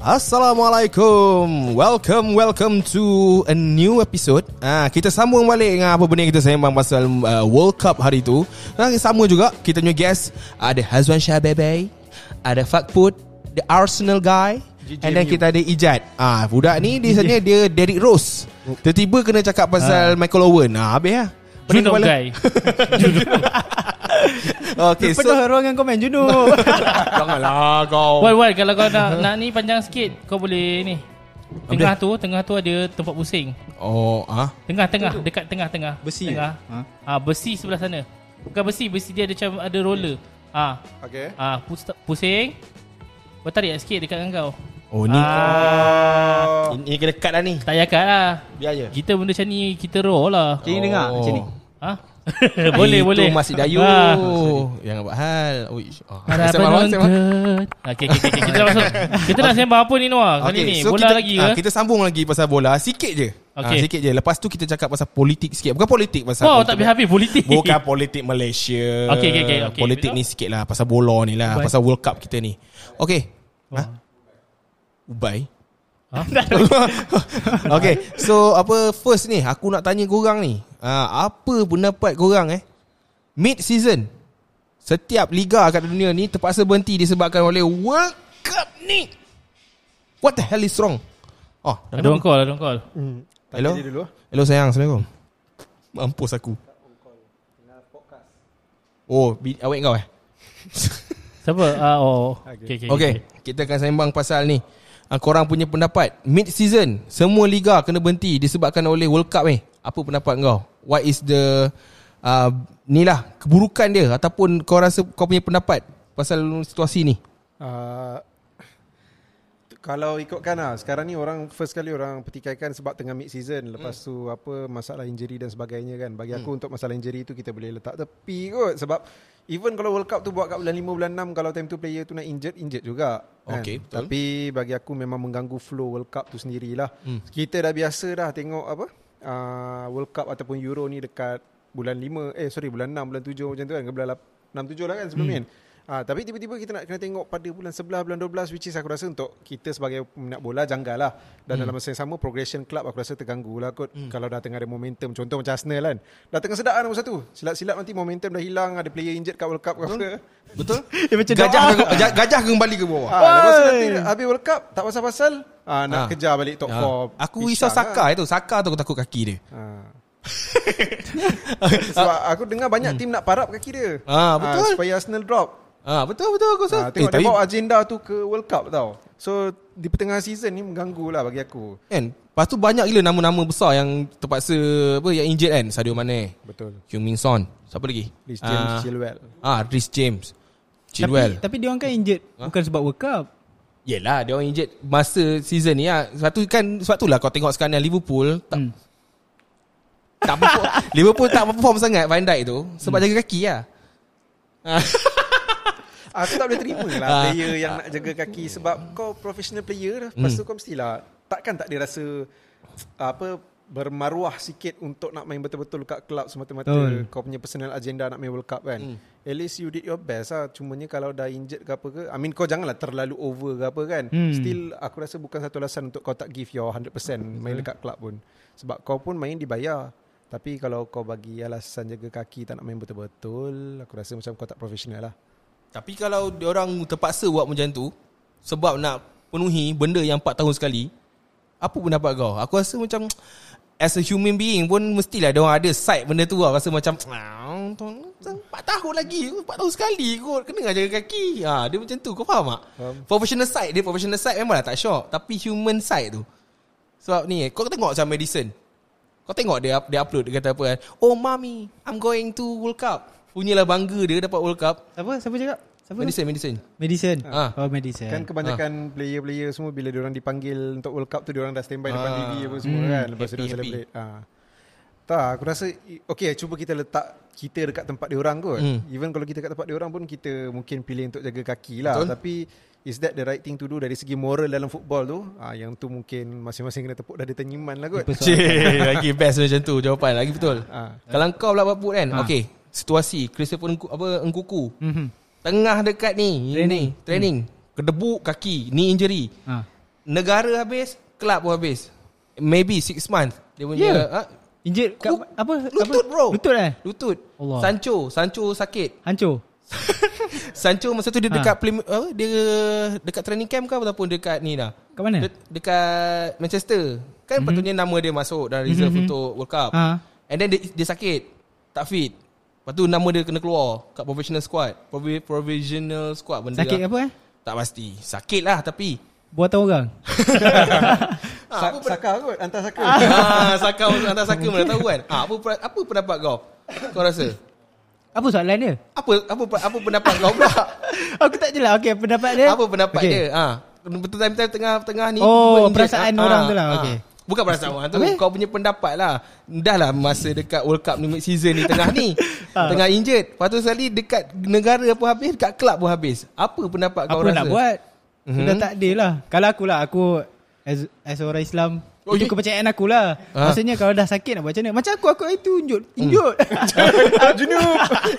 Assalamualaikum. Welcome Welcome to A new episode. Ah, Kita sambung balik Dengan apa benda kita sembang Pasal uh, World Cup hari tu. Dan sama juga Kita punya guest Ada Hazwan Shah Bebe Ada Fakput The Arsenal guy And then kita ada Ijat ah, Budak ni Dia sebenarnya dia Derrick Rose. Tiba-tiba kena cakap pasal Michael Owen. Ah, Habis lah. Pening Juno kepala. guy. Okay so Penuh ruangan komen Juno. Janganlah kau. Wal Wal kalau kau nak nak ni panjang sikit Kau boleh ni. Tengah tu Tengah tu ada tempat pusing. Oh ah, Tengah-tengah Dekat tengah-tengah. Besi Tengah. ha? ah, Besi sebelah sana. Bukan besi Besi dia ada macam Ada roller. Ah, Okay. ah, pus- Pusing. Kau tarik sikit dekat dengan kau. Oh ni ah, Ini kena cut dah ni. Tak payah kat lah. Biar je. Kita benda macam ni Kita raw lah. Macam ni dengar Macam ni ha? boleh Itu boleh. masih dayu. Ah. Jangan buat hal. Uish. Oh. Penonton Okay, okay, okay, Kita masuk. Kita nak sembang apa ni Noah? Kali Okay, ni so Bola kita, lagi ah, ke? Kita sambung lagi pasal bola. Sikit je. Okay. Ah, Sikit je. Lepas tu kita cakap pasal politik sikit. Bukan politik pasal Wow politik- tak habis-habis politik. Bukan politik Malaysia. Okay, okay, okay, okay. Politik ni sikit lah Pasal bola ni lah Ubai. Pasal World Cup kita ni. Okay ha? Ubai. Ha? Okay So apa First ni Aku nak tanya korang ni ah, Apa pendapat korang eh? Mid season Setiap liga kat dunia ni Terpaksa berhenti Disebabkan oleh World Cup ni. What the hell is wrong? Oh Ada orang call Ada orang call. Hmm. Hello? Dulu. ah. Hello sayang. Assalamualaikum. Mampus aku. Oh bi- Awet kau eh? Siapa? Ah, Oh Okay, okay, Okay Kita akan sembang pasal ni. Uh, Korang punya pendapat. Mid season Semua liga kena berhenti Disebabkan oleh World Cup ni Apa pendapat kau What is the uh, Ni lah Keburukan dia Ataupun kau rasa Kau punya pendapat Pasal situasi ni? Uh, kalau ikutkan lah Sekarang ni orang First kali orang petikaikan Sebab tengah mid season. Lepas tu apa Masalah injury dan sebagainya kan. Bagi aku untuk masalah injury tu Kita boleh letak tepi kot. Sebab Even kalau World Cup tu Buat kat bulan 5 bulan 6 Kalau time tu player tu nak injured Injured juga kan? Okay, betul. Tapi bagi aku memang mengganggu flow World Cup tu sendirilah. Hmm. Kita dah biasa dah tengok apa uh, World Cup ataupun Euro ni dekat Bulan 5 Eh sorry bulan 6 Bulan 7 macam tu kan Ke bulan 6 7 lah kan sebelum hmm. ni kan Ah, tapi tiba-tiba kita nak kena tengok pada bulan 11, bulan 12 which is aku rasa untuk kita sebagai peminat bola janggal lah. Dan hmm. dalam masa yang sama progression club aku rasa terganggu lah kot. Hmm. Kalau dah tengah ada momentum. Contoh macam Arsenal kan. Dah tengah sedap kan nombor satu. Silap-silap nanti momentum dah hilang. Ada player injured kat World Cup ke apa. Betul? Dia macam gajah, ke, gajah, gajah kembali ke bawah Ah, lepas tu nanti habis World Cup tak pasal-pasal. Ah, nak Ah. kejar balik top 4. Ah. Aku risau Saka itu Saka tu aku takut kaki dia Ah. Sebab aku dengar banyak tim nak parap kaki dia. Ah, betul. supaya Arsenal drop. Ah betul betul aku rasa. Ah, tengok eh, dia tapi bawa agenda tu ke World Cup tau. So di pertengahan season ni mengganggu lah bagi aku. kan Lepas tu banyak gila nama-nama besar yang terpaksa apa yang injured kan. Sadio Mane, Betul. Heung Min Son, siapa lagi? Rhys James Ah, Chilwell. Ah, Rhys James. Tapi, Chilwell. tapi dia orang kan injured Bukan sebab World Cup Yelah, dia orang injured masa season ni lah. Sebab tu kan sebab tu lah kau tengok sekarang yang Liverpool tak Hmm. tak perform, Liverpool tak perform sangat Van Dijk tu sebab Hmm. jaga kaki lah. Aku tak boleh terima lah Ah. player yang nak jaga kaki sebab kau professional player dah. Lepas tu kau mestilah takkan tak dia rasa apa bermaruah sikit untuk nak main betul-betul kat club semata-mata Betul. kau punya personal agenda nak main World Cup kan. At least you did your best lah. Cumanya kalau dah injured ke apa ke, I mean kau janganlah terlalu over ke apa kan. Hmm. Still aku rasa bukan satu alasan untuk kau tak give your 100% main dekat club pun. Sebab kau pun main dibayar. Tapi kalau kau bagi alasan jaga kaki tak nak main betul-betul, aku rasa macam kau tak profesional lah. Tapi kalau orang terpaksa buat macam tu sebab nak penuhi benda yang 4 tahun sekali, apa pendapat kau? Aku rasa macam as a human being pun mestilah dia orang ada side benda tu lah. Rasa macam "Ah, tu- 4 tahun lagi 4 tahun sekali kot Kena nak jaga kaki ha, Dia macam tu Kau faham tak? Faham. Professional side Dia professional side memang lah tak shock Tapi human side tu Sebab ni Kau tengok macam medicine Kau tengok dia dia upload Dia kata apa kan Oh mami I'm going to World Cup Punyalah bangga dia dapat World Cup Siapa? Siapa cakap? Siapa? Medicine medicine Medicine Ah. Oh medicine Kan kebanyakan player-player semua bila diorang dipanggil untuk World Cup tu diorang dah standby depan Ah. TV apa semua Hmm. kan lepas tu Happy, dia happy. celebrate. Ha. Tak, aku rasa okay cuba kita letak kita dekat tempat diorang kot. Hmm. Even kalau kita kat tempat diorang pun kita mungkin pilih untuk jaga kaki lah. Betul. Tapi is that the right thing to do dari segi moral dalam football tu? Ah yang tu mungkin masing-masing kena tepuk dada tenyiman lah kot. Cik Lagi best macam tu Jawapan lagi betul Ah. Kalau kau pula Bapak kan Ah. Okay Situasi Christopher Engku, apa, Engkuku Mhm. Tengah dekat ni Training. ni, Training Kedebuk kaki Ni injury Ah. negara habis, kelab pun habis. Maybe 6 month. Dia punya Ya. ha? Injet kat Lu- apa? lutut, apa? bro. Lutut eh? lutut. Allah. Sancho, Sancho sakit. Hancur. Sancho masa tu dia Ha. dekat play, apa? Dia dekat training camp ke ataupun dekat ni dah. Kat mana? De- dekat Manchester. Kan mm-hmm. patutnya nama dia masuk dalam reserve mm-hmm. untuk World Cup. Ha. And then dia, dia sakit. Tak fit. Lepas tu nama dia kena keluar kat professional squad. Provi- provisional squad benda Sakit lah. apa eh? Tak pasti. Sakit lah tapi. Buatan orang. Sa- Saka kot Hantar saka ah, saka hantar saka mana tahu kan. Ah, apa apa pendapat kau? Kau rasa? Apa soalan dia? Apa apa apa pendapat kau pula? Aku tak jelas. Okey, pendapat dia. Apa pendapat Okey. dia? Ah, betul time tengah-tengah ni Oh, perasaan injet. orang tu lah, okey. Bukan perasaan orang tu Habis? Kau punya pendapat lah Dah lah masa dekat World Cup ni mid season ni Tengah ni Ah. Tengah injured Lepas tu sekali Dekat negara pun habis Dekat kelab pun habis Apa pendapat kau Apa rasa? nak buat? Mhm. Sudah tak adil lah. Kalau aku lah, aku as, as orang Islam, Oh, itu ye- kepercayaan aku lah. Ah. Maksudnya kalau dah sakit nak buat macam mana? Macam aku, aku itu injut. Injut. Junub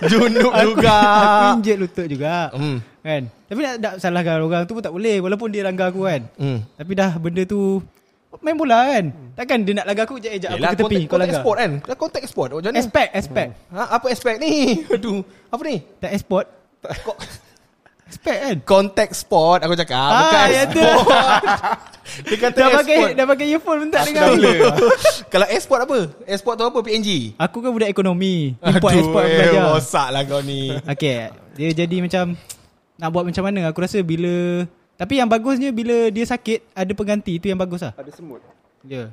Junub aku, juga aku injut lutut juga. Hmm. Kan? Tapi nak, nak salahkan orang tu pun tak boleh. Walaupun dia langgar aku kan. Hmm. Tapi dah benda tu main bola kan. Takkan dia nak langgar aku je ejak aku Yelah, ke tepi kau langgar. export kan Dah kontak export Macam mana Expect, expect. ha, Apa expect ni Aduh Apa ni Tak export. Ko- Expect kan? Contact sport Aku cakap Ah, Bukan ya tu. export Dia kata Dah pakai export dah pakai earphone pun tak dengar. Kalau export apa Export tu apa PNG Aku kan budak ekonomi. Import export aku eh, belajar. rosak lah kau ni Okay Dia jadi macam Nak buat macam mana Aku rasa bila Tapi yang bagusnya Bila dia sakit Ada pengganti Itu yang bagus lah. Ada semut. Ya.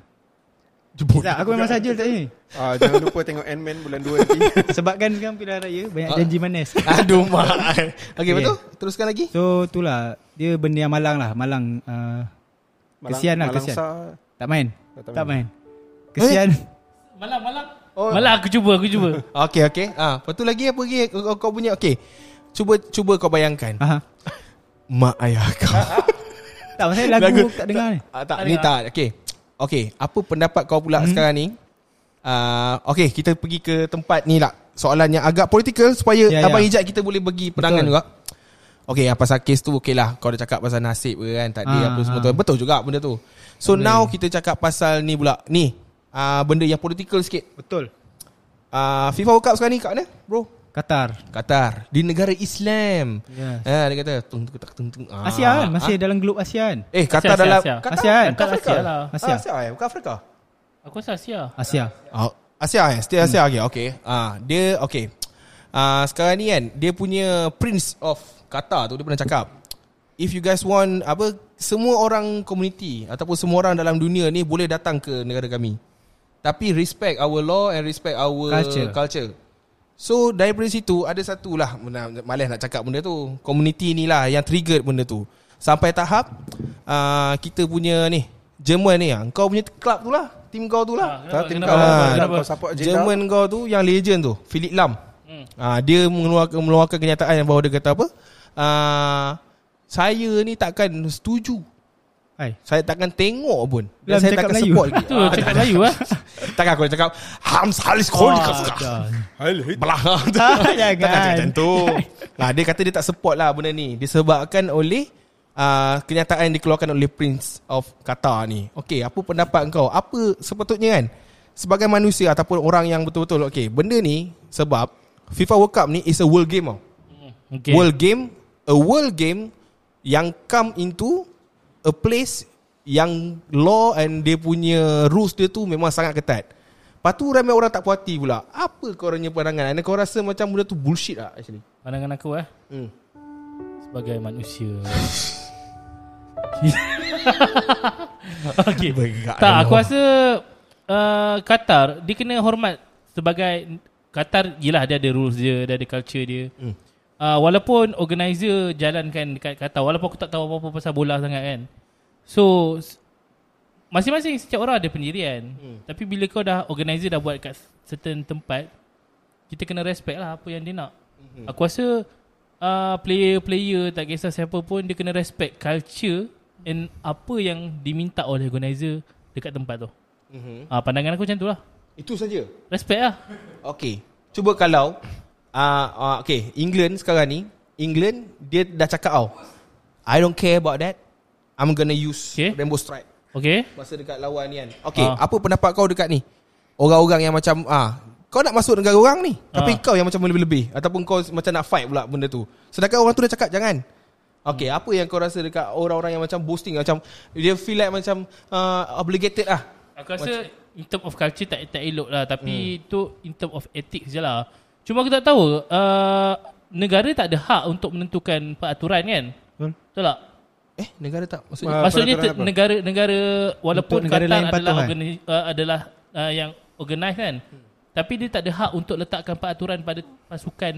Tak, Aku memang saja letak ni. Ah, Jangan lupa tengok Ant-Man bulan 2 nanti. Sebabkan kan pilihan raya Banyak Ah. janji manis. Aduh mak Okay Okay. betul Teruskan lagi. So itulah. Dia benda yang malang lah. Malang uh, Kesian lah Malang kesian. Sar Tak main? Tak Tak main. main Kesian Malam malam. Oh. Malam aku cuba aku cuba. Okay okay ah, Lepas tu lagi apa lagi? Kau, kau punya Okay Cuba cuba kau bayangkan. Aha. Mak ayah kau. Tak masalah lagu, lagu tak dengar ni? Ah, Tak Tak ni tak. Okay Okay Apa pendapat kau pula hmm. sekarang ni? Uh, Okay kita pergi ke tempat ni lah. Soalan yang agak political Supaya Ya, Abang ya. Ijat kita boleh bagi perangan Betul. juga. Okay yang pasal kes tu Okay lah. Kau dah cakap pasal nasib ke kan Tadi Ah, apa semua ah. tu Betul juga benda tu. So Boleh. now kita cakap pasal ni pula. Ni uh, Benda yang political sikit. Betul. Uh, FIFA World Cup sekarang ni kat mana bro? Qatar Qatar Di negara Islam Yes. Ha, dia kata tung tung tung tung. Ah. Asia kan Masih dalam globe Asia kan Eh Qatar Asia, dalam Asia. Qatar Asia kan? bukan Afrika. Asia lah. Asia. Ah, Asia eh, bukan Afrika. Aku rasa Asia. Asia Oh, Asia eh, still Asia okay. okay. Ah, dia okay. Ah, sekarang ni kan dia punya Prince of Qatar tu dia pernah cakap if you guys want apa semua orang community ataupun semua orang dalam dunia ni boleh datang ke negara kami. Tapi respect our law and respect our Culture. culture. So daripada situ ada satu lah Malas nak cakap benda tu. Community ni lah yang triggered benda tu. Sampai tahap uh, Kita punya ni Jerman ni lah Kau punya club tu lah Team kau tu lah. Ah, Tim kenapa? kau Ah, Kenapa? Kau support agenda Jerman kau tu yang legend tu Philip Lam. Hmm. Ah, Dia mengeluarkan, mengeluarkan kenyataan yang bahawa dia kata apa? Ah, Saya ni takkan setuju Hai. Saya takkan tengok pun. Dan Lam saya takkan Melayu. support lagi. Tu cakap Melayu ah. Takkan aku cakap Hams halis kol dah. Belah. Jangan. Takkan cakap macam tu. Nah, Dia kata dia tak support lah benda ni. Disebabkan oleh uh, Kenyataan yang dikeluarkan oleh Prince of Qatar ni. Okay apa pendapat kau? Apa sepatutnya kan? Sebagai manusia Ataupun orang yang betul-betul Okay benda ni Sebab FIFA World Cup ni Is a world game tau. Okay. World game A world game Yang come into A place Yang law and dia punya Rules dia tu memang sangat ketat Lepas tu ramai orang tak puas hati pula Apa korangnya pandangan And kau rasa macam benda tu bullshit lah actually Pandangan aku eh hmm. sebagai manusia. okay. Bergerak Tak, aku rasa uh, Qatar dia kena hormat sebagai Qatar yelah dia ada rules dia, dia ada culture dia. Hmm. Uh, walaupun organizer jalankan dekat Qatar walaupun aku tak tahu apa-apa pasal bola sangat kan. So masing-masing setiap orang ada pendirian. Hmm. Tapi bila kau dah organizer dah buat kat certain tempat kita kena respect lah apa yang dia nak. Hmm. Aku rasa uh, player-player tak kisah siapa pun dia kena respect culture and apa yang diminta oleh organizer dekat tempat tu. Mhm. Ah pandangan aku macam tu lah. Itu saja Respect lah. Okay Cuba kalau uh, uh, Okay England sekarang ni England Dia dah cakap tau I don't care about that I'm gonna use Okay. Rainbow Strike Okay Masa dekat lawan ni kan Okay Ah. Apa pendapat kau dekat ni Orang-orang yang macam ah Kau nak masuk negara orang ni Tapi Ah. kau yang macam lebih-lebih Ataupun kau macam nak fight pula benda tu Sedangkan orang tu dah cakap jangan Okay apa yang kau rasa dekat orang-orang yang macam boasting Macam Dia feel like macam uh, Obligated lah Aku rasa in term of culture tak tak elok lah tapi hmm. tu in term of ethics je lah. Cuma aku tak tahu uh, negara tak ada hak untuk menentukan peraturan kan? Betul. Betul tak? Eh negara tak Maksudnya Ah, Maksudnya te- apa? negara negara walaupun Untuk negara Qatar lain adalah patuh, kan? organi, uh, adalah uh, yang organize kan. Tapi dia tak ada hak untuk letakkan peraturan pada pasukan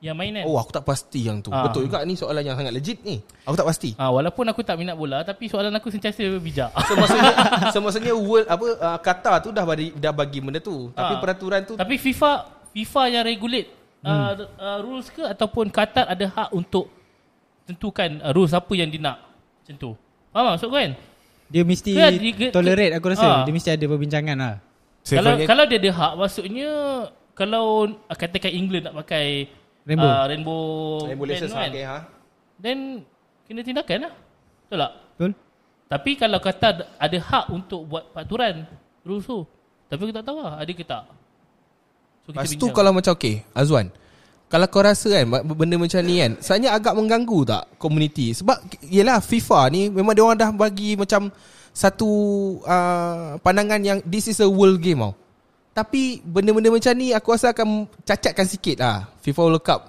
yang main kan. Oh aku tak pasti yang tu Ah. Betul juga ni soalan yang sangat legit ni Aku tak pasti Ah walaupun aku tak minat bola tapi soalan aku sentiasa bijak. So maksudnya so, maksudnya world apa uh, Qatar tu dah bagi dah bagi benda tu. Tapi Ah. peraturan tu Tapi FIFA FIFA yang regulate uh, uh, rules ke ataupun Qatar ada hak untuk tentukan uh, rules apa yang dia nak macam tu. Faham maksud kau kan? Dia mesti dia- ke- tolerate aku rasa. Ah. Dia mesti ada perbincangan lah. Kalau Sebenarnya- kalau dia ada hak maksudnya kalau uh, katakan England nak pakai Rainbow. uh, rainbow, Rainbow Laces tu kan, okay, ha? then kena tindakan lah. Betul tak? Betul? Tapi kalau kata ada hak untuk buat peraturan rules tu. Tapi aku tak tahu lah ada ke tak. So, Lepas tu kalau macam okay Azwan Kalau kau rasa kan Benda macam ni kan Sebenarnya agak mengganggu tak Community Sebab Yelah FIFA ni Memang dia orang dah bagi macam Satu uh, Pandangan yang This is a world game tau. Tapi Benda-benda macam ni Aku rasa akan Cacatkan sikit lah FIFA World Cup.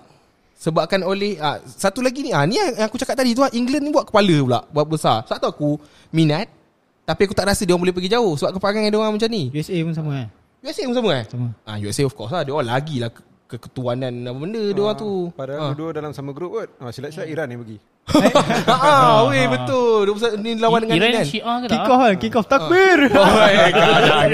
Sebabkan oleh uh, Satu lagi ni ah Ni yang aku cakap tadi tu lah England ni buat kepala pula Buat besar. Sebab tu aku Minat Tapi aku tak rasa Dia orang boleh pergi jauh Sebab keperangan dia orang macam ni. USA pun sama kan? USA pun sama eh Sama. Ah USA of course lah Dia orang lagi lah ke- Keketuanan apa benda dia orang tu Padahal ah. dua dalam sama grup kot. Ah, silap-silap Iran yang pergi. ah, weh betul. Dia pasal ni lawan dengan Iran Iran. Syiah ke tak? Kick off kan? Kick off takbir. Oh, eh, jangan.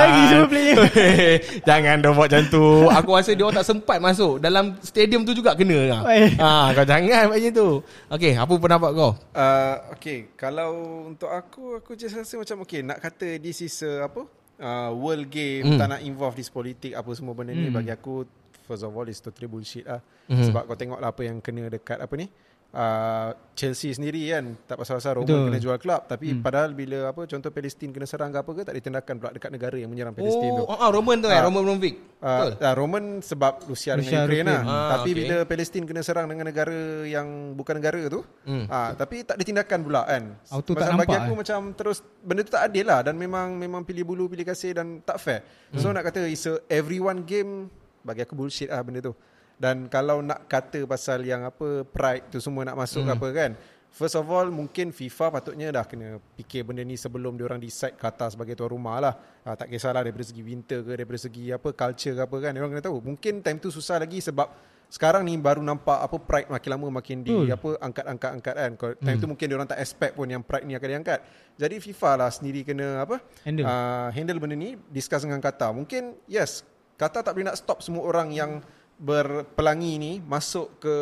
Lagi semua player. Weh, jangan dah buat macam tu. Aku rasa dia orang tak sempat masuk dalam stadium tu juga kena lah. Ah, kau jangan macam tu. Okey, apa pendapat kau? Uh, okay, kalau untuk aku, aku just rasa macam okay, nak kata this is a, apa, uh, world game, Hmm. tak nak involve this politik, apa semua benda ni, bagi aku, first of all, is totally bullshit lah. Hmm. Sebab kau tengok lah apa yang kena dekat apa ni, uh, Chelsea sendiri kan, tak pasal-pasal Roman Betul. kena jual klub, tapi padahal bila apa contoh Palestin kena serang ke apa ke, tak ditindakan pula dekat negara yang menyerang Palestin tu. Oh, ah, Roman tu kan, Ah. Roman Romovic. Betul. Uh, uh, Roman sebab Rusia, Rusia, dengan Ukraine lah. Ah, tapi okay. bila Palestin kena serang dengan negara yang bukan negara tu, Hmm. ah, tapi tak ditindakan pula kan. Auto tak Macam bagi aku eh. macam terus benda tu tak adil lah dan memang memang pilih bulu pilih kasih dan tak fair. So Hmm. nak kata it's a everyone game bagi aku bullshit lah benda tu. Dan kalau nak kata pasal yang apa pride tu semua nak masuk Hmm. apa kan. First of all mungkin FIFA patutnya dah kena fikir benda ni sebelum diorang decide Qatar sebagai tuan rumah lah. Ah, tak kisahlah daripada segi winter ke daripada segi apa culture ke apa kan. Diorang kena tahu. Mungkin time tu susah lagi sebab sekarang ni baru nampak apa pride makin lama makin di Betul. apa angkat-angkat angkat kan. Kalau Time tu mungkin diorang tak expect pun yang pride ni akan diangkat. Jadi FIFA lah sendiri kena apa? Handle. Uh, handle benda ni discuss dengan Qatar. Mungkin yes, Qatar tak boleh nak stop semua orang yang berpelangi ni masuk ke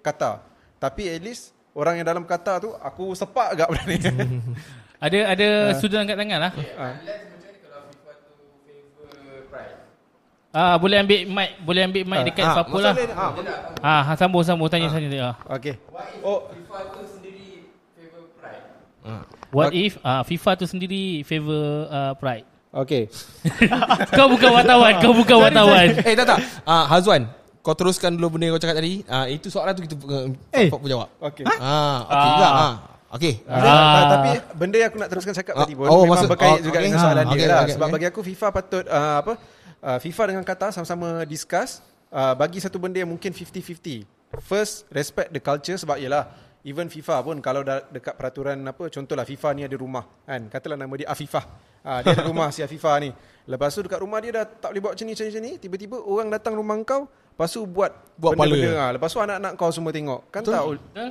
Qatar. Tapi at least orang yang dalam Qatar tu aku sepak agak benda ni. Ada ada sudut angkat tangan lah. Ah. Ah boleh ambil mic, boleh ambil mic dekat Ah, Fapo lah. ah, Ah ha, sambung sambung tanya tanya tanya. Ah. Okay. Oh, What if ah FIFA tu sendiri favor uh, pride? Okay. kau bukan wartawan, kau bukan wartawan. Eh tak tak. Ah Hazwan, kau teruskan dulu benda yang kau cakap tadi. Ah itu soalan tu kita uh, Eh. Fak pun jawab. Okay. Ah okey Ah. juga. Ah. Okey. Ah. Ah. Tapi benda yang aku nak teruskan cakap Ah, tadi pun oh, memang maksud- berkait oh, juga okay. dengan soalan Ah, dia okay, lah. okay, Sebab okay. bagi aku FIFA patut uh, apa? Uh, FIFA dengan Qatar sama-sama discuss uh, bagi satu benda yang mungkin 50-50. First, respect the culture sebab yalah even FIFA pun kalau dah dekat peraturan apa contohlah FIFA ni ada rumah kan katalah nama dia Afifah uh, dia ada rumah si Afifah ni lepas tu dekat rumah dia dah tak boleh buat macam ni macam ni, macam ni tiba-tiba orang datang rumah kau lepas tu buat Buat benda-benda kepala. ah. lepas tu anak-anak kau semua tengok kan tak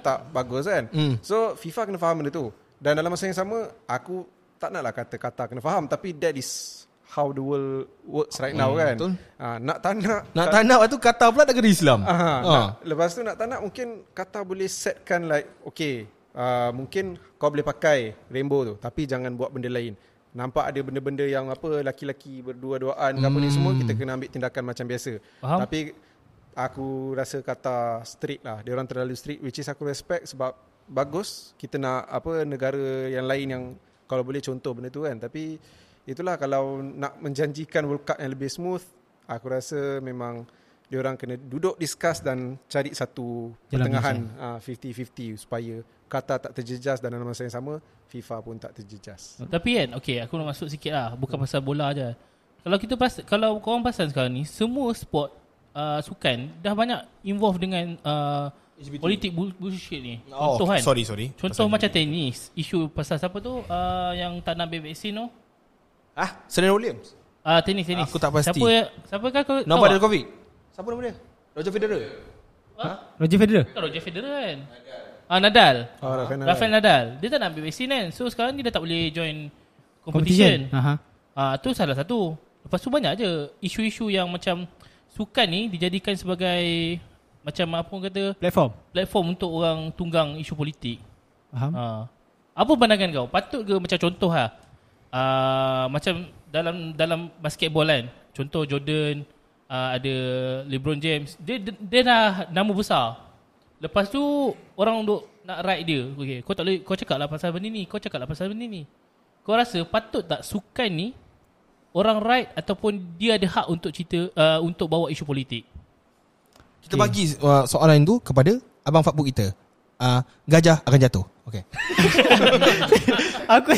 tak bagus kan Hmm. So FIFA kena faham benda tu Dan dalam masa yang sama Aku tak naklah kata kata kena faham Tapi that is How the world works right now Hmm, kan betul. ha, Nak tak nak Nak tak nak tu kata pula negara Islam. Aha, Ah. nak, Lepas tu nak tak nak Mungkin kata boleh setkan like Okay uh, Mungkin kau boleh pakai Rainbow tu Tapi jangan buat benda lain Nampak ada benda-benda yang apa Laki-laki berdua-duaan hmm. Apa ni semua Kita kena ambil tindakan macam biasa Faham. Tapi Aku rasa kata strict lah Dia orang terlalu strict Which is aku respect Sebab bagus kita nak apa negara yang lain yang kalau boleh contoh benda tu kan tapi itulah kalau nak menjanjikan World Cup yang lebih smooth aku rasa memang diorang kena duduk discuss dan cari satu Jalan pertengahan ah, 50-50 supaya Qatar tak terjejas dan dalam masa yang sama FIFA pun tak terjejas. Tapi kan Okay aku nak masuk sikit lah Bukan pasal bola je Kalau kita pas, Kalau korang pasal sekarang ni Semua sport uh, Sukan Dah banyak Involve dengan uh, Politik bu- bullshit ni Oh, Contoh kan sorry sorry. Contoh macam tenis Isu pasal siapa tu uh, Yang tak nak ambil vaksin tu Ah, Serena Williams. uh, Tenis tenis Aku tak pasti. Siapa Siapa kan kau Nama tahu? COVID. Siapa nama dia? Roger Federer. Roger Federer. Bukan Roger Federer kan Ah Nadal Oh, Rafael Nadal. Rafael Nadal Dia tak nak ambil vaksin kan So sekarang ni dah tak boleh join Competition, Aha. Ah tu salah satu. Lepas tu banyak je isu-isu yang macam sukan ni dijadikan sebagai macam apa orang kata Platform. platform untuk orang tunggang isu politik. Faham? Ha. Apa pandangan kau? Patut ke macam contoh ha. Uh, macam dalam dalam basketball kan. Contoh Jordan uh, ada LeBron James. Dia, dia dia dah nama besar. Lepas tu orang duk nak ride dia. Okay, kau tak boleh kau cakap lah pasal benda ni, kau cakap lah pasal benda ni. Kau rasa patut tak sukan ni orang ride ataupun dia ada hak untuk cerita uh, untuk bawa isu politik? Kita bagi uh, soalan itu kepada abang Fakbu kita. Uh, gajah akan jatuh. Okay. aku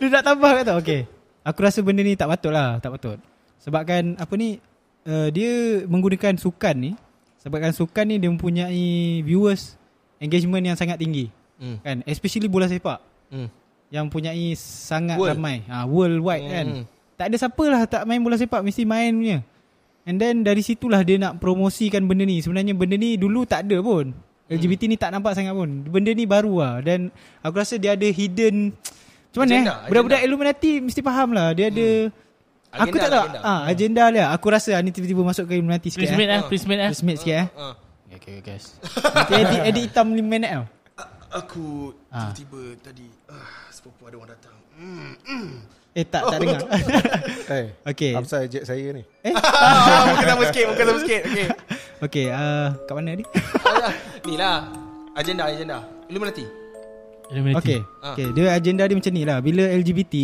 dia nak tambah kata okey. Aku rasa benda ni tak patut lah, tak patut. Sebabkan apa ni uh, dia menggunakan sukan ni sebabkan sukan ni dia mempunyai viewers engagement yang sangat tinggi. Hmm. Kan? Especially bola sepak Hmm. yang mempunyai sangat World. ramai. Ha, worldwide kan. Hmm. Tak ada siapa lah tak main bola sepak mesti main punya. And then dari situlah dia nak promosikan benda ni. Sebenarnya benda ni dulu tak ada pun. LGBT ni tak nampak sangat pun. Benda ni baru lah. Dan aku rasa dia ada hidden... Macam mana eh? Budak-budak. Illuminati mesti faham lah. Dia ada... Aku Agenda tak lah, tahu. agenda. Ah, agenda dia. Aku rasa ah, ni tiba-tiba masuk ke Illuminati sikit. Please mate Eh. eh, please mate eh. Please mate sikit eh. Uh, Okay, okay guys. Nanti edit, edit hitam 5 minit tau. aku Ah. tiba-tiba tadi uh, sepupu ada orang datang. Eh tak, tak dengar. Eh, Okay. apa saya ejek saya ni? Ah, muka sama sikit, muka sama sikit. Okay. okay, uh, kat mana ni? Ni lah. Agenda, agenda. Illuminati. Okay, Ah. okay. Dia agenda dia macam ni lah. Bila LGBT,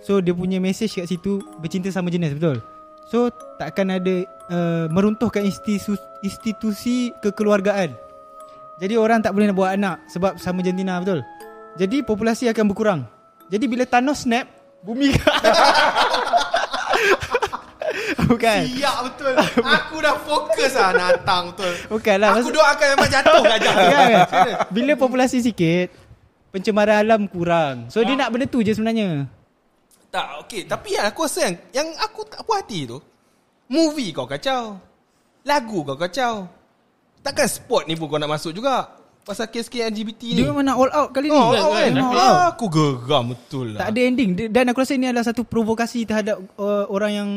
so dia punya message kat situ bercinta sama jenis betul. So takkan ada uh, meruntuhkan institusi, institusi kekeluargaan. Jadi orang tak boleh nak buat anak sebab sama jantina betul. Jadi populasi akan berkurang. Jadi bila Thanos snap, bumi Bukan. Ya betul. Aku dah fokus lah natang betul. Bukanlah. Aku Maksud- doakan memang jatuh gajah. Kan, kan? Bila populasi sikit, pencemaran alam kurang. So dia nak benda tu je sebenarnya. Tak, okey. Tapi yang aku rasa yang, yang aku tak puas hati tu, movie kau kacau. Lagu kau kacau. Takkan sport ni pun kau nak masuk juga. Pasal kes-kes LGBT ni. Dia memang nak all out kali ni. Oh, oh, kan? Memang all out. Aku geram betul lah. Tak ada ending Dan aku rasa ini adalah satu provokasi terhadap uh, orang yang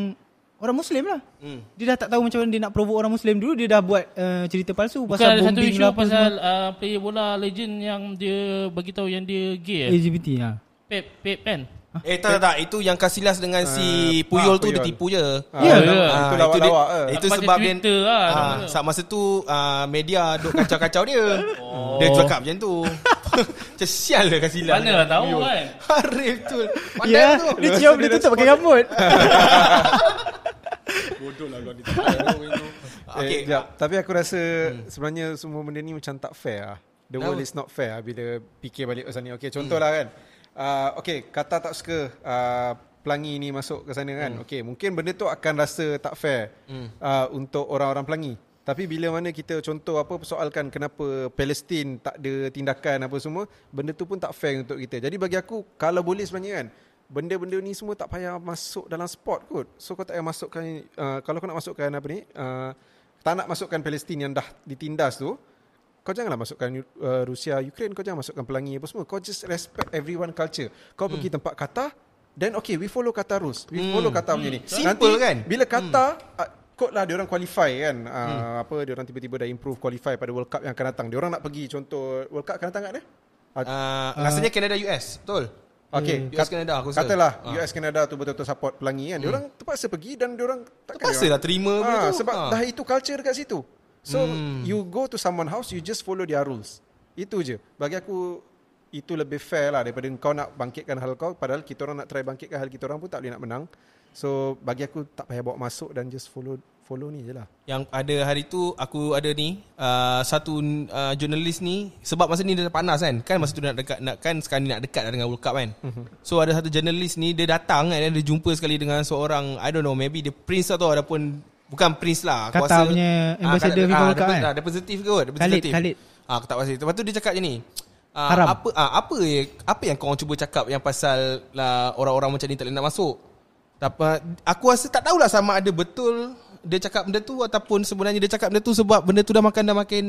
Orang Muslim lah Hmm. Dia dah tak tahu macam mana dia nak provoke orang Muslim dulu Dia dah buat uh, cerita palsu Bukan Pasal ada satu bombing isu lah pasal uh, player bola legend yang dia bagi tahu yang dia gay eh. LGBT ha. Pep Pep kan. Eh tak tak tak Itu yang Kasilas dengan si Puyol ah, tu Dia Puyol. tipu je Ah, Ya. nama- Ya. Ah, Itu itu lawak-lawak dia- eh. Itu Aku sebab baca dia Twitter lah, ah, dia. Saat masa tu ah, Media duk kacau-kacau dia Oh. Dia cakap macam tu Macam sial lah Kasilas Mana lah tahu kan. Harif betul Pandai Ya tu Dia cium dia tutup pakai rambut Bodoh lah kau ni Okay. Okay Eh, jap. Tapi aku rasa hmm. sebenarnya semua benda ni macam tak fair lah. The world is not fair lah bila fikir balik ke sana. Okay, contohlah kan. Uh, okay, kata tak suka uh, pelangi ni masuk ke sana kan. Okay, mungkin benda tu akan rasa tak fair uh, untuk orang-orang pelangi. Tapi bila mana kita contoh apa persoalkan kenapa Palestin tak ada tindakan apa semua, benda tu pun tak fair untuk kita. Jadi bagi aku kalau boleh sebenarnya kan, benda-benda ni semua tak payah masuk dalam sport kot. So kau tak payah masukkan uh, kalau kau nak masukkan apa ni, uh, tak nak masukkan Palestin yang dah ditindas tu, kau janganlah masukkan uh, Rusia, Ukraine, kau jangan masukkan pelangi apa semua. Kau just respect everyone culture. Kau pergi tempat Qatar, then okay, we follow Qatar rules. We Hmm. follow Qatar punya ni. Simple kan? Bila Qatar, uh, kot lah dia orang qualify kan. Uh, Apa dia orang tiba-tiba dah improve qualify pada World Cup yang akan datang. Dia orang nak pergi contoh World Cup akan datang kat dia? uh, Rasanya Canada US Betul Okay, US Canada aku rasa. Katalah Ah. US Canada tu betul-betul support pelangi kan. Dia orang terpaksa pergi dan dia orang takkan Terpaksa lah terima Ah, tu. sebab Ah. dah itu culture dekat situ. So Hmm. you go to someone house you just follow their rules. Itu je. Bagi aku itu lebih fair lah daripada kau nak bangkitkan hal kau padahal kita orang nak try bangkitkan hal kita orang pun tak boleh nak menang. So bagi aku tak payah bawa masuk dan just follow follow ni je lah. Yang ada hari tu aku ada ni uh, satu uh, jurnalis ni sebab masa ni dia dah panas kan. Kan masa tu nak dekat nak kan sekarang ni nak dekat dengan World Cup kan. So ada satu jurnalis ni dia datang kan dia jumpa sekali dengan seorang I don't know maybe dia prince atau ataupun bukan prince lah. Aku Qatar punya ambassador FIFA World Cup kan? Ah, representative ke kot, Khalid. Khalid. Ah, aku tak pasti. Lepas tu dia cakap je ni. Uh, Haram. apa uh, apa apa yang kau orang cuba cakap yang pasal lah orang-orang macam ni tak boleh nak masuk. Tapi aku rasa tak tahulah sama ada betul dia cakap benda tu ataupun sebenarnya dia cakap benda tu sebab benda tu dah makan dah makin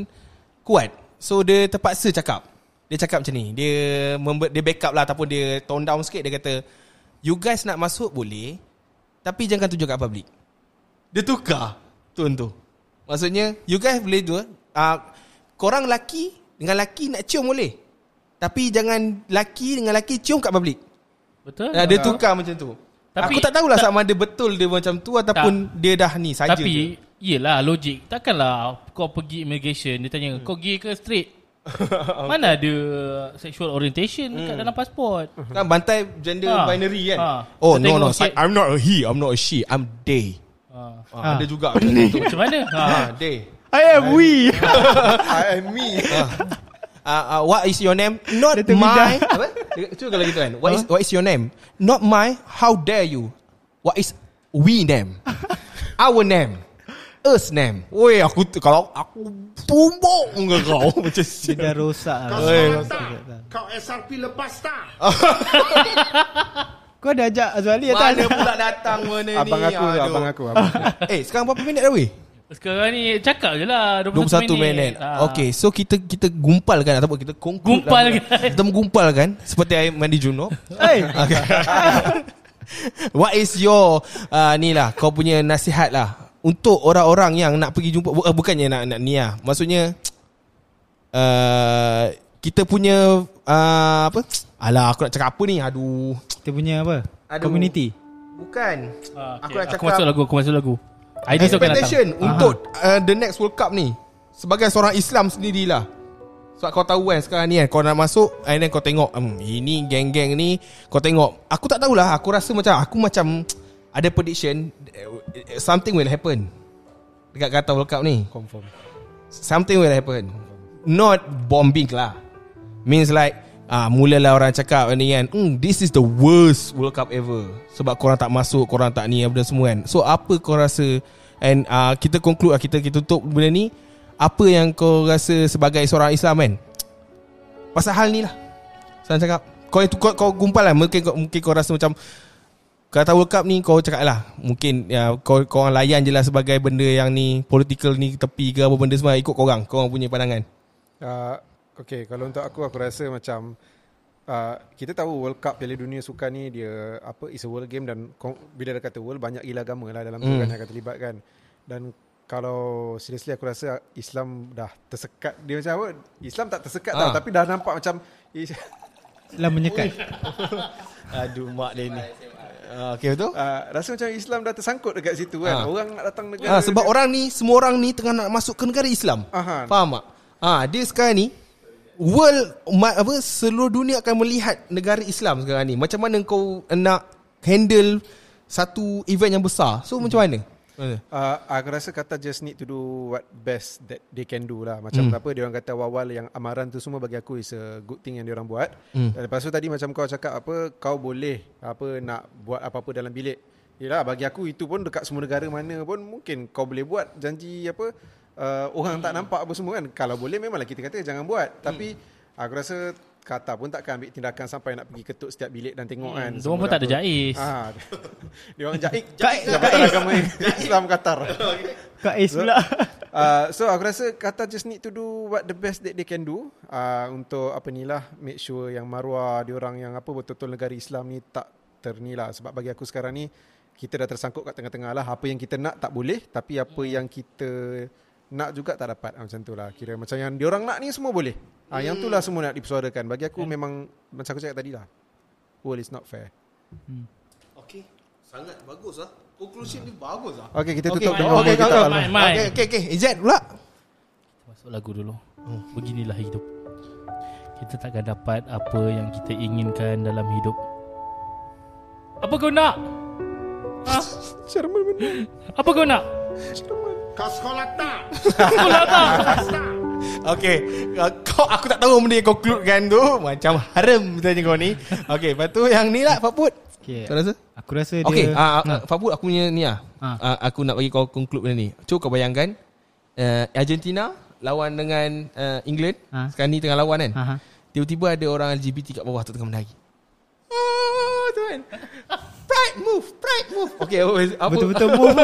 kuat. So dia terpaksa cakap. Dia cakap macam ni. Dia membe- dia backup lah ataupun dia tone down sikit dia kata you guys nak masuk boleh tapi jangan tunjuk kat public. Dia tukar tone tu. Maksudnya you guys boleh tu uh, korang laki dengan laki nak cium boleh. Tapi jangan laki dengan laki cium kat public. Betul? Uh, dia tukar macam tu. Tapi- Aku tak tahulah tak- sama ada betul dia macam tu ataupun dia dah ni saja. Tapi Yelah logik Takkanlah Kau pergi immigration Dia tanya Kau gay ke straight Mana ada Sexual orientation Dekat dalam pasport kan bantai gender Ha. binary kan. Ha. Oh Kita no no, sikit. I'm not a he, I'm not a she, I'm they. Ha. Ha, Ada juga macam tu. Macam mana ha. Ha, they. I am we. I am me. Uh, uh, what is your name? Not Dia my. Apa? Dia- Cuba kalau gitu kan. What is what is your name? Not my. How dare you? What is we name? Our name. Us name. Woi, aku kalau aku tumbuk muka kau macam Dia sial. dah rosak lah. Kau SRP lepas tak? Kau ada ajak Azwali atau Mana pula datang mana ni? abang aku Aduh. abang aku. Abang aku. Eh, sekarang berapa minit dah weh? Sekarang ni Cakap je lah 21 21, minit. Ha. Okay, so kita kita gumpalkan ataupun kita conclude Gumpalkan. lah. Kita menggumpalkan seperti air mandi junub. Hey, Okay. What is your uh, ni lah kau punya nasihat lah untuk orang-orang yang nak pergi jumpa uh, bukannya nak nak ni lah. Maksudnya uh, kita punya uh, apa? Alah aku nak cakap apa ni? Aduh. Kita punya apa? Aduh. Community. Bukan. Aku okay. nak Aku cakap- masuk lagu Aku masuk lagu Idea tu akan datang Expectation untuk uh, the next World Cup ni sebagai seorang Islam sendirilah. Sebab kau tahu kan sekarang ni kan kau nak masuk and then kau tengok um, ini geng-geng ni kau tengok aku tak tahulah aku rasa macam aku macam ada prediction eh, something will happen dekat kata World Cup ni. Confirm. Something will happen. Not bombing lah. Means like ah mulalah orang cakap ni kan, hmm, this is the worst World Cup ever. Sebab korang tak masuk, korang tak ni apa semua kan. So apa kau rasa and ah kita conclude lah, kita kita tutup benda ni. Apa yang kau rasa sebagai seorang Islam kan? Pasal hal ni lah. Saya cakap kau itu kau, kau gumpal lah mungkin kau, mungkin kau rasa macam kata World Cup ni kau cakap lah Mungkin ya, kau, kau orang layan je lah sebagai benda yang ni Political ni tepi ke apa benda semua Ikut kau orang Kau punya pandangan Uh, okay, kalau untuk aku aku rasa macam uh, kita tahu World Cup Piala Dunia Sukan ni dia apa is a world game dan bila dia kata world banyak gila agama lah dalam Hmm. kan yang akan terlibat kan. Dan kalau seriously aku rasa Islam dah tersekat dia macam apa? Islam tak tersekat Ah. tau tapi dah nampak macam is- Lah menyekat. Aduh mak dia ni uh, Okay betul uh, rasa macam Islam dah tersangkut dekat situ kan. Ah. Orang nak datang negara Ah, sebab orang ni semua orang ni tengah nak masuk ke negara Islam. Aha. Faham tak? Ah, dia sekarang ni world apa seluruh dunia akan melihat negara Islam sekarang ni. Macam mana kau nak handle satu event yang besar. So macam mana? Uh, aku rasa kata just need to do what best that they can do lah. Macam Hmm. apa dia orang kata awal yang amaran tu semua bagi aku is a good thing yang dia orang buat. Hmm. Dan lepas tu tadi macam kau cakap apa kau boleh apa nak buat apa-apa dalam bilik. Yalah bagi aku itu pun dekat semua negara mana pun mungkin kau boleh buat janji apa uh, orang tak nampak apa semua kan. Kalau boleh memanglah kita kata jangan buat. Tapi aku rasa kata pun takkan ambil tindakan sampai nak pergi ketuk setiap bilik dan tengok kan. Hmm, semua Diorang pun tak ada jais. Ah, dia orang jaik. Kak- Jabatan Agama Islam Qatar. Kak Ais pula. Uh, so aku rasa Qatar just need to do what the best that they can do uh, untuk apa ni lah make sure yang maruah diorang yang apa betul-betul negara Islam ni tak ternilah sebab bagi aku sekarang ni kita dah tersangkut kat tengah-tengah lah apa yang kita nak tak boleh tapi apa Hmm. yang kita nak juga tak dapat ah, macam tu lah kira macam yang diorang nak ni semua boleh ah, yang tu lah Hmm. semua nak dipersuarakan bagi aku memang macam aku cakap tadi lah world is not fair Okay. Sangat bagus lah. Conclusion ni bagus lah. Okay kita tutup okay, dulu okay, kita okay. Okay, okay, okay. Izzat pula. Masuk lagu dulu Beginilah hidup kita takkan dapat apa yang kita inginkan dalam hidup. Apa kau nak? Ha? Mana? Apa kau nak? Kau sekolah tak? Sekolah tak? Okay uh, kau, Aku tak tahu benda yang kau concludekan tu Macam haram tanya kau ni Okay lepas tu yang ni lah Pak Put Okay. Kau rasa? Aku rasa dia Okay uh, Ha. uh, Pak Put aku punya ni lah Ha. uh, Aku nak bagi kau conclude benda ni Cuba kau bayangkan uh, Argentina Lawan dengan uh, England Ha. Sekarang ni tengah lawan kan Ha, ha. Tiba-tiba ada orang LGBT kat bawah tu tengah menari Ah, tu kan Pride move Pride move Okay apa, Betul-betul move.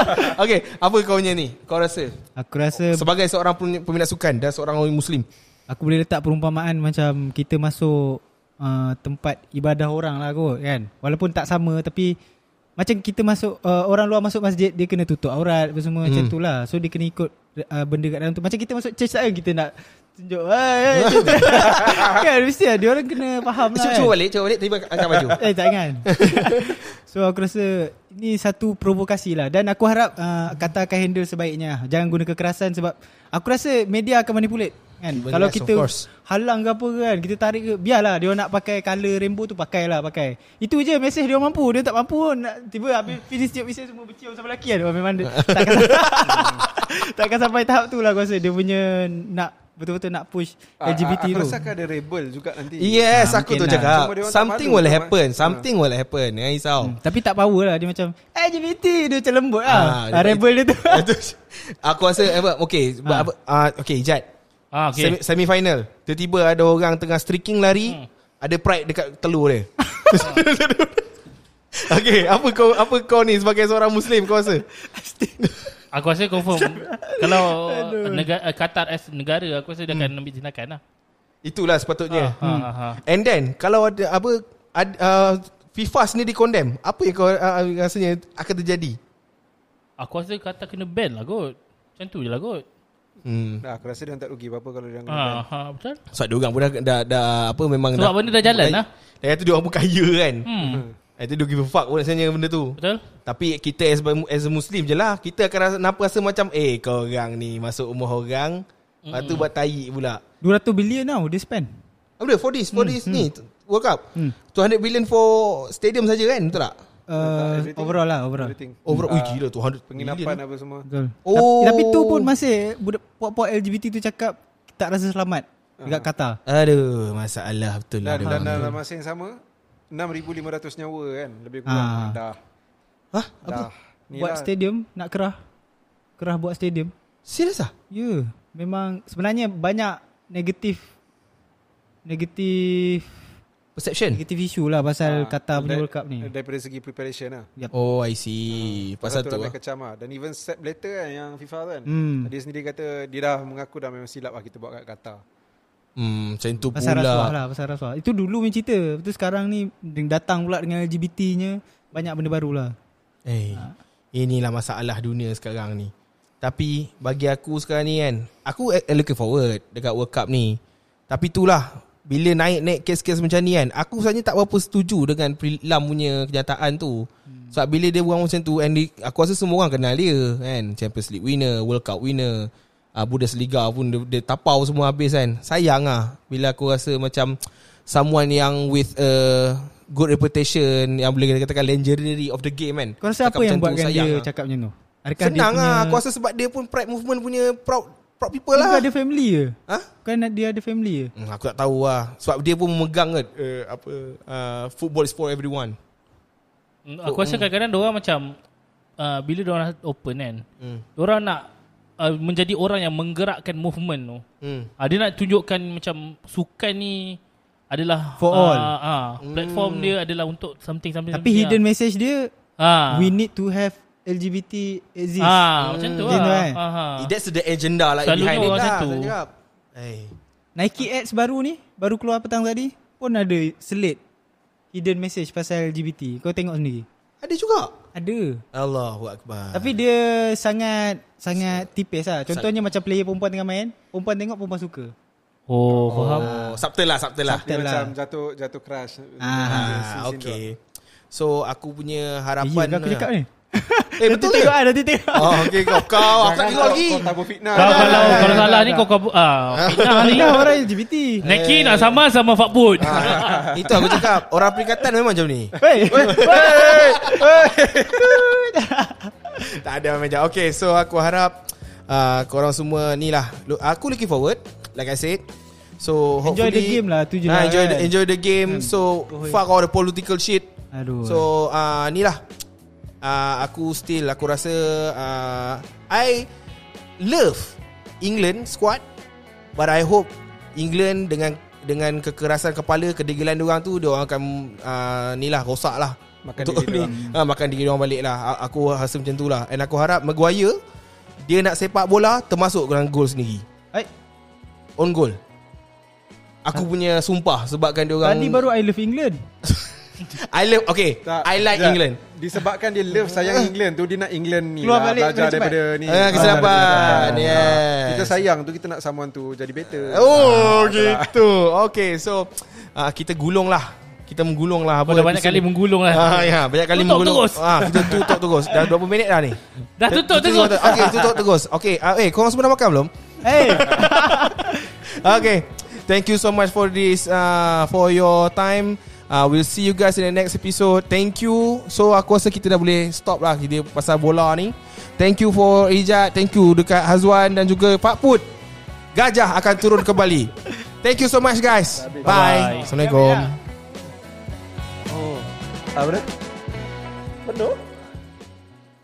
Okay Apa kau punya ni Kau rasa Aku rasa Sebagai seorang pem- peminat sukan Dan seorang orang Muslim Aku boleh letak perumpamaan macam kita masuk uh, tempat ibadah orang lah kot kan. Walaupun tak sama tapi macam kita masuk uh, orang luar masuk masjid dia kena tutup aurat apa semua hmm. macam tu lah. So dia kena ikut uh, benda kat dalam tu. Macam kita masuk church tak kan kita nak tunjuk tu. kan mesti lah dia orang kena faham lah. Cuba, kan. cuba balik Cuba balik Tiba angkat baju Eh tak kan So aku rasa Ini satu provokasi lah Dan aku harap uh, Kata akan handle sebaiknya Jangan guna kekerasan Sebab Aku rasa media akan manipulate kan? Yes, Kalau of kita. Halang ke apa kan Kita tarik ke Biarlah dia nak pakai Colour rainbow tu Pakai lah pakai Itu je mesej dia mampu Dia tak mampu pun nak, Tiba habis finish tiap mesej Semua bercium sama lelaki kan Memang dia takkan, takkan sampai tahap tu lah Aku rasa Dia punya Nak Betul-betul nak push LGBT Ah, Aku tu. rasa akan ada rebel juga nanti. Yes Ah, aku tu lah. cakap. Tak Something will happen. Something will happen Jangan risau Hmm, Tapi tak power lah Dia macam LGBT Dia macam lembut lah. Ah, ah, Rebel dia tu. Itu Aku rasa apa Okay Ah. apa uh, Okay Jad. Ah, Semi, okay. Semi-final. Tiba-tiba ada orang Tengah streaking lari Hmm. Ada pride dekat telur dia. Okay Apa kau Apa kau ni Sebagai seorang Muslim Kau rasa Aku rasa confirm. Kalau negara, uh, Qatar as negara Aku rasa dia akan ambil tindakan lah. Itulah sepatutnya. Ha, ha, ha. And then Kalau ada apa ad, uh, FIFA sendiri condemn Apa yang kau uh, rasanya Akan terjadi? Aku rasa Qatar kena ban lah kot. Macam tu je lah kot. Hmm. Nah, aku rasa dia tak rugi apa-apa kalau dia kena ha, ha, Betul? Sebab dia orang pun dah, dah, dah Apa memang Sebab benda dah jalan lah. Dah tu dia orang pun kaya kan. Hmm. Itu dia give a fuck pun rasanya benda tu. Betul? Tapi kita as, as a Muslim je lah Kita akan rasa, nampak rasa macam Eh kau orang ni Masuk rumah orang Lepas tu buat tayi pula. 200 bilion tau Dia spend. Apa dia for this For this ni World Cup Hmm. 200 billion for Stadium saja kan Betul tak? uh, everything. Overall lah Overall. Everything. Overall Ah, Ui gila 200 Penginapan billion. apa semua. Betul. Oh. tapi, tapi tu pun masih budak Puak-puak LGBT tu cakap Tak rasa selamat. Dekat Qatar. Aduh Masalah betul lah Dan, dan dalam masa yang sama 6,500 nyawa kan Lebih kurang. Ah. Dah. Hah? Apa? Dah. Ni Buat lah. stadium? Nak kerah? Kerah buat stadium? Serius ah? Ya. Yeah, Memang Sebenarnya banyak Negatif Negatif Perception? Negatif isu lah Pasal Ah, Qatar punya da- World Cup ni. Daripada segi preparation lah. Yep. Oh I see. Pasal tu ramai lah kecam lah. Dan even Sepp Blatter kan Yang FIFA tu kan. Hmm. Dia sendiri kata Dia dah mengaku dah memang silap lah Kita buat kat Qatar Hmm Macam tu Pasal rasuah pula lah Pasal rasuah. Itu dulu punya cerita. Betul sekarang ni Datang pula dengan LGBT-nya Banyak benda baru lah. Eh Inilah masalah dunia sekarang ni. Tapi Bagi aku sekarang ni kan Aku eh, looking forward Dekat World Cup ni. Tapi itulah Bila naik-naik kes-kes macam ni kan Aku sebenarnya tak berapa setuju Dengan Prilam punya kenyataan tu. Hmm. Sebab bila dia buang macam tu And aku rasa semua orang kenal dia kan. Champions League winner World Cup winner uh, Bundesliga pun dia, dia tapau semua habis kan Sayang lah Bila aku rasa macam Someone yang with a Good reputation Yang boleh kita katakan Legendary of the game kan Kau rasa Cakap apa yang buatkan sayang dia lah. cakap macam tu? Adakah Senang dia punya, lah Aku rasa sebab dia pun Pride movement punya Proud Proud people Dia lah ada family ke? Ha? Kan dia ada family ke? Hmm, aku tak tahu lah Sebab dia pun memegang kan uh, Apa uh, Football is for everyone Hmm, Aku rasa kadang-kadang orang macam uh, Bila orang open kan hmm. Orang nak uh, Menjadi orang yang menggerakkan movement tu Hmm. uh, Dia nak tunjukkan macam Sukan ni Adalah For uh, all. uh, Platform dia adalah untuk Something-something Tapi hidden message dia ah. We need to have LGBT exist Ah, macam tu Macam tu lah. kan? Ah, ah. That's the agenda lah Selalunya behind it orang lah macam tu. Hey. Nike ads baru ni Baru keluar petang tadi Pun ada selit Hidden message pasal LGBT Kau tengok sendiri Ada juga Ada. Allahu Akbar. Tapi dia sangat Sangat tipis lah. Contohnya macam player perempuan tengah main Perempuan tengok perempuan suka. Oh, faham. Oh, subtle lah, subtle lah. Dia Betul macam lah. jatuh jatuh crush. Ah, Ah, okay. So aku punya Eh, harapan ya, aku cakap ni Eh betul? Tengok ah, nanti tengok. Oh okey kau Kau aku tak tengok lagi Kau takut fitnah Kau Jangan. kalau kalau salah ni kau kau ah fitnah ni. Fitnah orang LGBT. Neki nak sama sama Fakbud. Ah, Itu aku cakap Orang perikatan memang macam ni Hey. Tak ada macam Okay so aku harap uh, Korang semua ni lah Look, Aku looking forward Like I said So Enjoy the game lah, tu je Ah, lah enjoy, the, kan. enjoy the game So fuck all the political shit Aduh. So uh, ni lah uh, Aku still Aku rasa uh, I Love England squad But I hope England dengan dengan kekerasan kepala kedegilan diorang tu dia orang akan uh, ni lah rosak lah. Makan Untuk diri ni, ha, makan diri diorang balik lah. Aku rasa macam tu lah. And aku harap Maguire dia nak sepak bola termasuk dalam gol sendiri. Hai. on goal. Aku punya sumpah sebabkan diorang Tadi baru I love England. I love okay Tak, I like sekejap. England Disebabkan dia love sayang England tu Dia nak England ni Keluar lah, balik Belajar cepat. daripada ni Ah, kesilapan. Yes. Kita sayang tu Kita nak someone tu Jadi better Oh gitu Okay so uh, Kita gulung lah Kita menggulung lah Kau dah banyak kali menggulung lah. Ah ya, banyak kali Tutup menggulung. terus. Ah, kita tutup terus. Dah 20 minit dah ni. Dah tutup terus. Okey, tutup terus. Okey, uh, eh korang semua dah makan belum? Hey. Okay. Thank you so much for this uh, for your time. Uh, we'll see you guys in the next episode. Thank you. So aku rasa kita dah boleh stop lah kita pasal bola ni. Thank you for Ijat. Thank you dekat Hazwan dan juga Pak Put. Gajah akan turun kembali. Thank you so much guys. Bye. Bye. Assalamualaikum. Oh Apa dia? Penuh